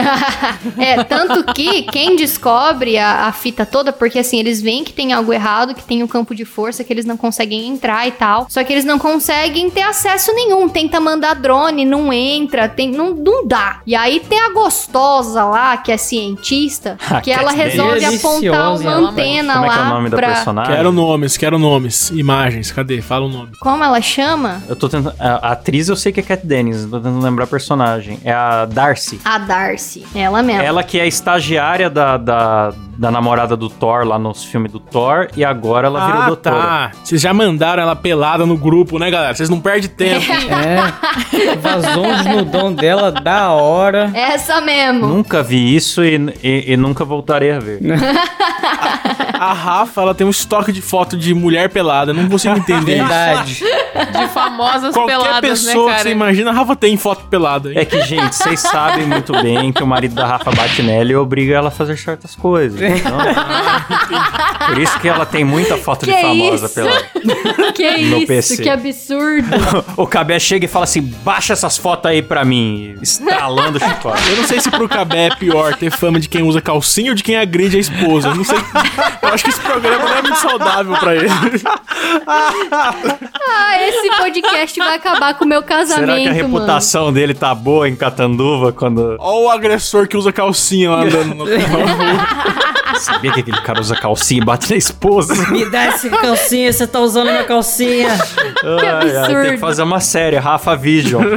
É, tanto que quem descobre a, a fita toda, porque assim, eles veem que tem algo errado, que tem um campo de força, que eles não conseguem entrar e tal. Só que eles não conseguem ter acesso nenhum. Tenta mandar drone, não entra, tem, não, não dá. E aí tem a gostosa lá, que é cientista, A que ela Cat resolve Deliciosa, apontar uma ela, antena Como é lá que é o nome da pra. personagem? Quero nomes, quero nomes, imagens, cadê? Fala o nome. Como ela chama? Eu tô tentando. A atriz eu sei que é Cat Dennis, tô tentando lembrar a personagem. É a Darcy. A Darcy. Ela mesma. Ela que é a estagiária da, da, da namorada do Thor lá nos filmes do Thor e agora ela virou ah, doutora. tá. Vocês já mandaram ela pelada no grupo, né, galera? Vocês não perdem tempo. É. Vazou um desnudão dela da hora. Essa mesmo. Nunca vi isso e, e- e nunca voltarei a ver. A Rafa, ela tem um estoque de foto de mulher pelada. Não consigo entender isso. Verdade. De famosas Qualquer peladas, pessoa né, que você imagina, a Rafa tem foto pelada. hein? É que, gente, vocês sabem muito bem que o marido da Rafa bate nela e obriga ela a fazer certas coisas. Então, por isso que ela tem muita foto de Que famosa isso? pela. Que No isso, PC. que absurdo. O Cabé chega e fala assim: baixa essas fotos aí pra mim, estralando o chicote. Eu não sei se pro Cabé é pior ter fama de quem usa calcinha ou de quem agride a esposa. Eu não sei. Eu acho que esse programa não é muito saudável pra ele. Ah, esse podcast vai acabar com o meu casamento, Será que a mano. reputação dele tá boa em Catanduva quando. Olha o agressor que usa calcinha lá andando no Sabia que aquele cara usa calcinha e bate na esposa? Me dá essa calcinha, você tá usando minha calcinha. Ai, ai, tem absurdo. que fazer uma série, Rafa Vision.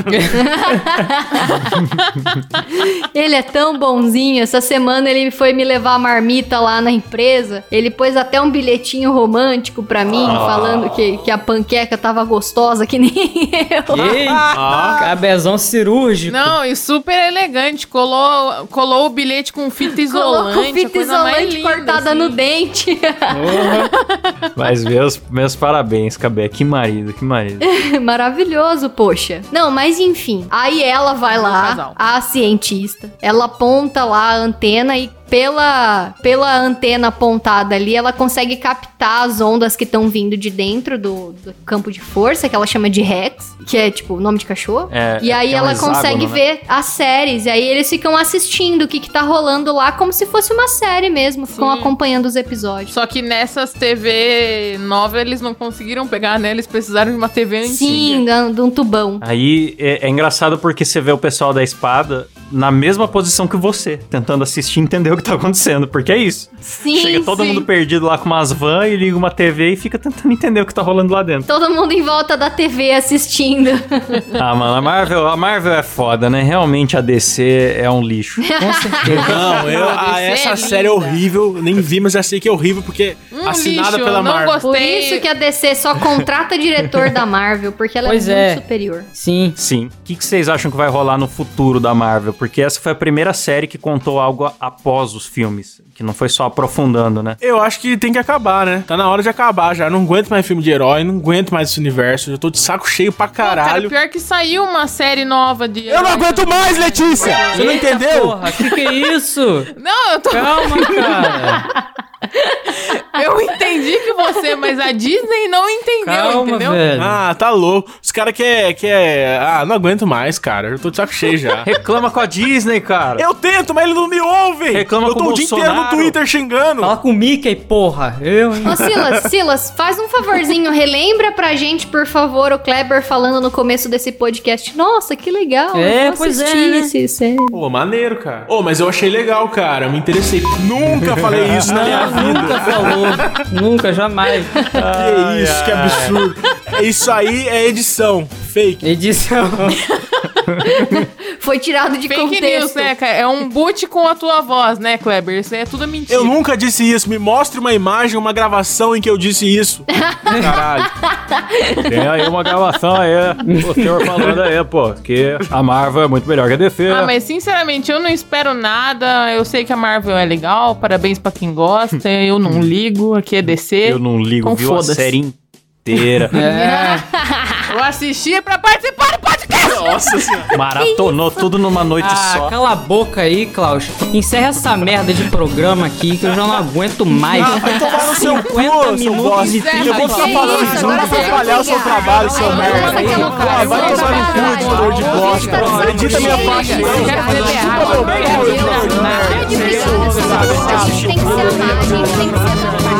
Ele é tão bonzinho. Essa semana ele foi me levar a marmita lá na empresa. Ele pôs até um bilhetinho romântico pra mim, Ah. falando que, que a panqueca tava gostosa que nem eu. Ei, Ah, cabezão cirúrgico. Não, e super elegante. Colou, colou o bilhete com fita isolante. Colocou a fita coisa linda, cortada assim. no dente. Porra. Mas meus, meus parabéns, Cabé. Que marido, que marido. Maravilhoso, poxa. Não, mas enfim. Aí ela vai Bom lá, a cientista. Ela aponta lá a antena e pela, pela antena apontada ali, ela consegue captar as ondas que estão vindo de dentro do, do campo de força, que ela chama de Rex, que é tipo nome de cachorro. É, e aí é ela hexágono, consegue né? ver as séries. E aí eles ficam assistindo o que, que tá rolando lá, como se fosse uma série mesmo. Ficam Sim. acompanhando os episódios. Só que nessas TV nova eles não conseguiram pegar, né? Eles precisaram de uma TV antiga. Sim, de um tubão. Aí é, é engraçado porque você vê o pessoal da espada na mesma posição que você, tentando assistir e entender o que tá acontecendo, porque é isso. Sim, Chega todo sim. mundo perdido lá com umas van e liga uma TV e fica tentando entender o que tá rolando lá dentro. Todo mundo em volta da TV assistindo. Ah, mano, a Marvel, a Marvel é foda, né? Realmente a DC é um lixo. Com certeza. Não, eu, Ah, ah, é essa linda. série é horrível, nem vi, mas já sei que é horrível, porque Um assinada lixo, pela não Marvel. gostei. Por isso que a DC só contrata diretor da Marvel, porque ela Pois é é. muito superior. Sim. Sim. O que, que vocês acham que vai rolar no futuro da Marvel? Porque essa foi a primeira série que contou algo após os filmes, que não foi só aprofundando, né? Eu acho que tem que acabar, né? Tá na hora de acabar já. Não aguento mais filme de herói, não aguento mais esse universo. Já tô de saco cheio pra Pô, cara, caralho. pior que saiu uma série nova de. Eu não aguento mais, Letícia! Você não entendeu? Porra, que que é isso? Não, eu tô. Calma, cara. Eu entendi que você, mas a Disney não entendeu, Calma, entendeu? velho. Ah, tá louco. Os caras quer, quer. Ah, não aguento mais, cara. Eu tô de saco cheio já. Reclama com a Disney, cara. Eu tento, mas ele não me ouve! Reclama Eu tô com o o dia inteiro no Bolsonaro. Twitter xingando. Fala com o Mickey, porra. Eu, hein? Ô, Silas, Silas, faz um favorzinho, relembra pra gente, por favor, o Kleber falando no começo desse podcast. Nossa, que legal. É, eu pois é, né? esse. Pô, maneiro, cara. Ô, mas eu achei legal, cara. Eu me interessei. Nunca falei isso na minha vida. Nunca falou. Nunca, jamais. Que isso, que absurdo. Isso aí é edição. Fake. Edição. Foi tirado de Fake contexto. news, né, cara? É um boot com a tua voz, né, Kleber? Isso aí é tudo mentira. Eu nunca disse isso. Me mostre uma imagem, uma gravação em que eu disse isso. Caralho. Tem aí uma gravação aí, o senhor falando aí, pô, que a Marvel é muito melhor que a DC. Ah, mas sinceramente, eu não espero nada. Eu sei que a Marvel é legal. Parabéns pra quem gosta. Eu não ligo. Aqui é DC. Eu não ligo, Então viu a série inteira. É. Eu assisti pra participar do podcast. Nossa senhora. Maratonou tudo numa noite Ah, só. cala a boca aí, Klaus. Encerra essa merda de programa aqui que eu já não aguento mais. Ah, vai tomar no seu 50 cu, seu minutos bosta. Eu vou ficar falando isso, não vou atrapalhar o seu trabalho, seu merda. Ah, Vai tomar no cu, editor de bosta. Edita minha parte. Eu quero ver errado. Pelo amor de Deus, para de brigar nessas coisas. A gente tem que se amar, a gente tem que se amar.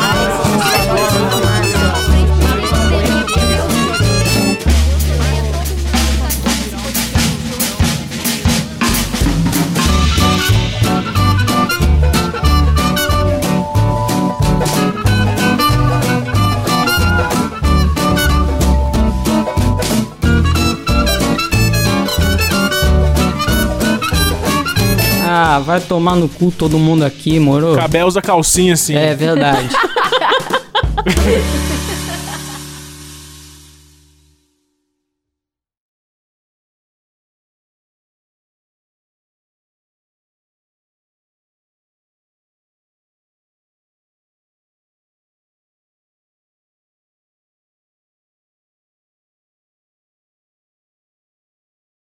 Ah, vai tomar no cu todo mundo aqui, moro? Cabé usa calcinha assim. É verdade.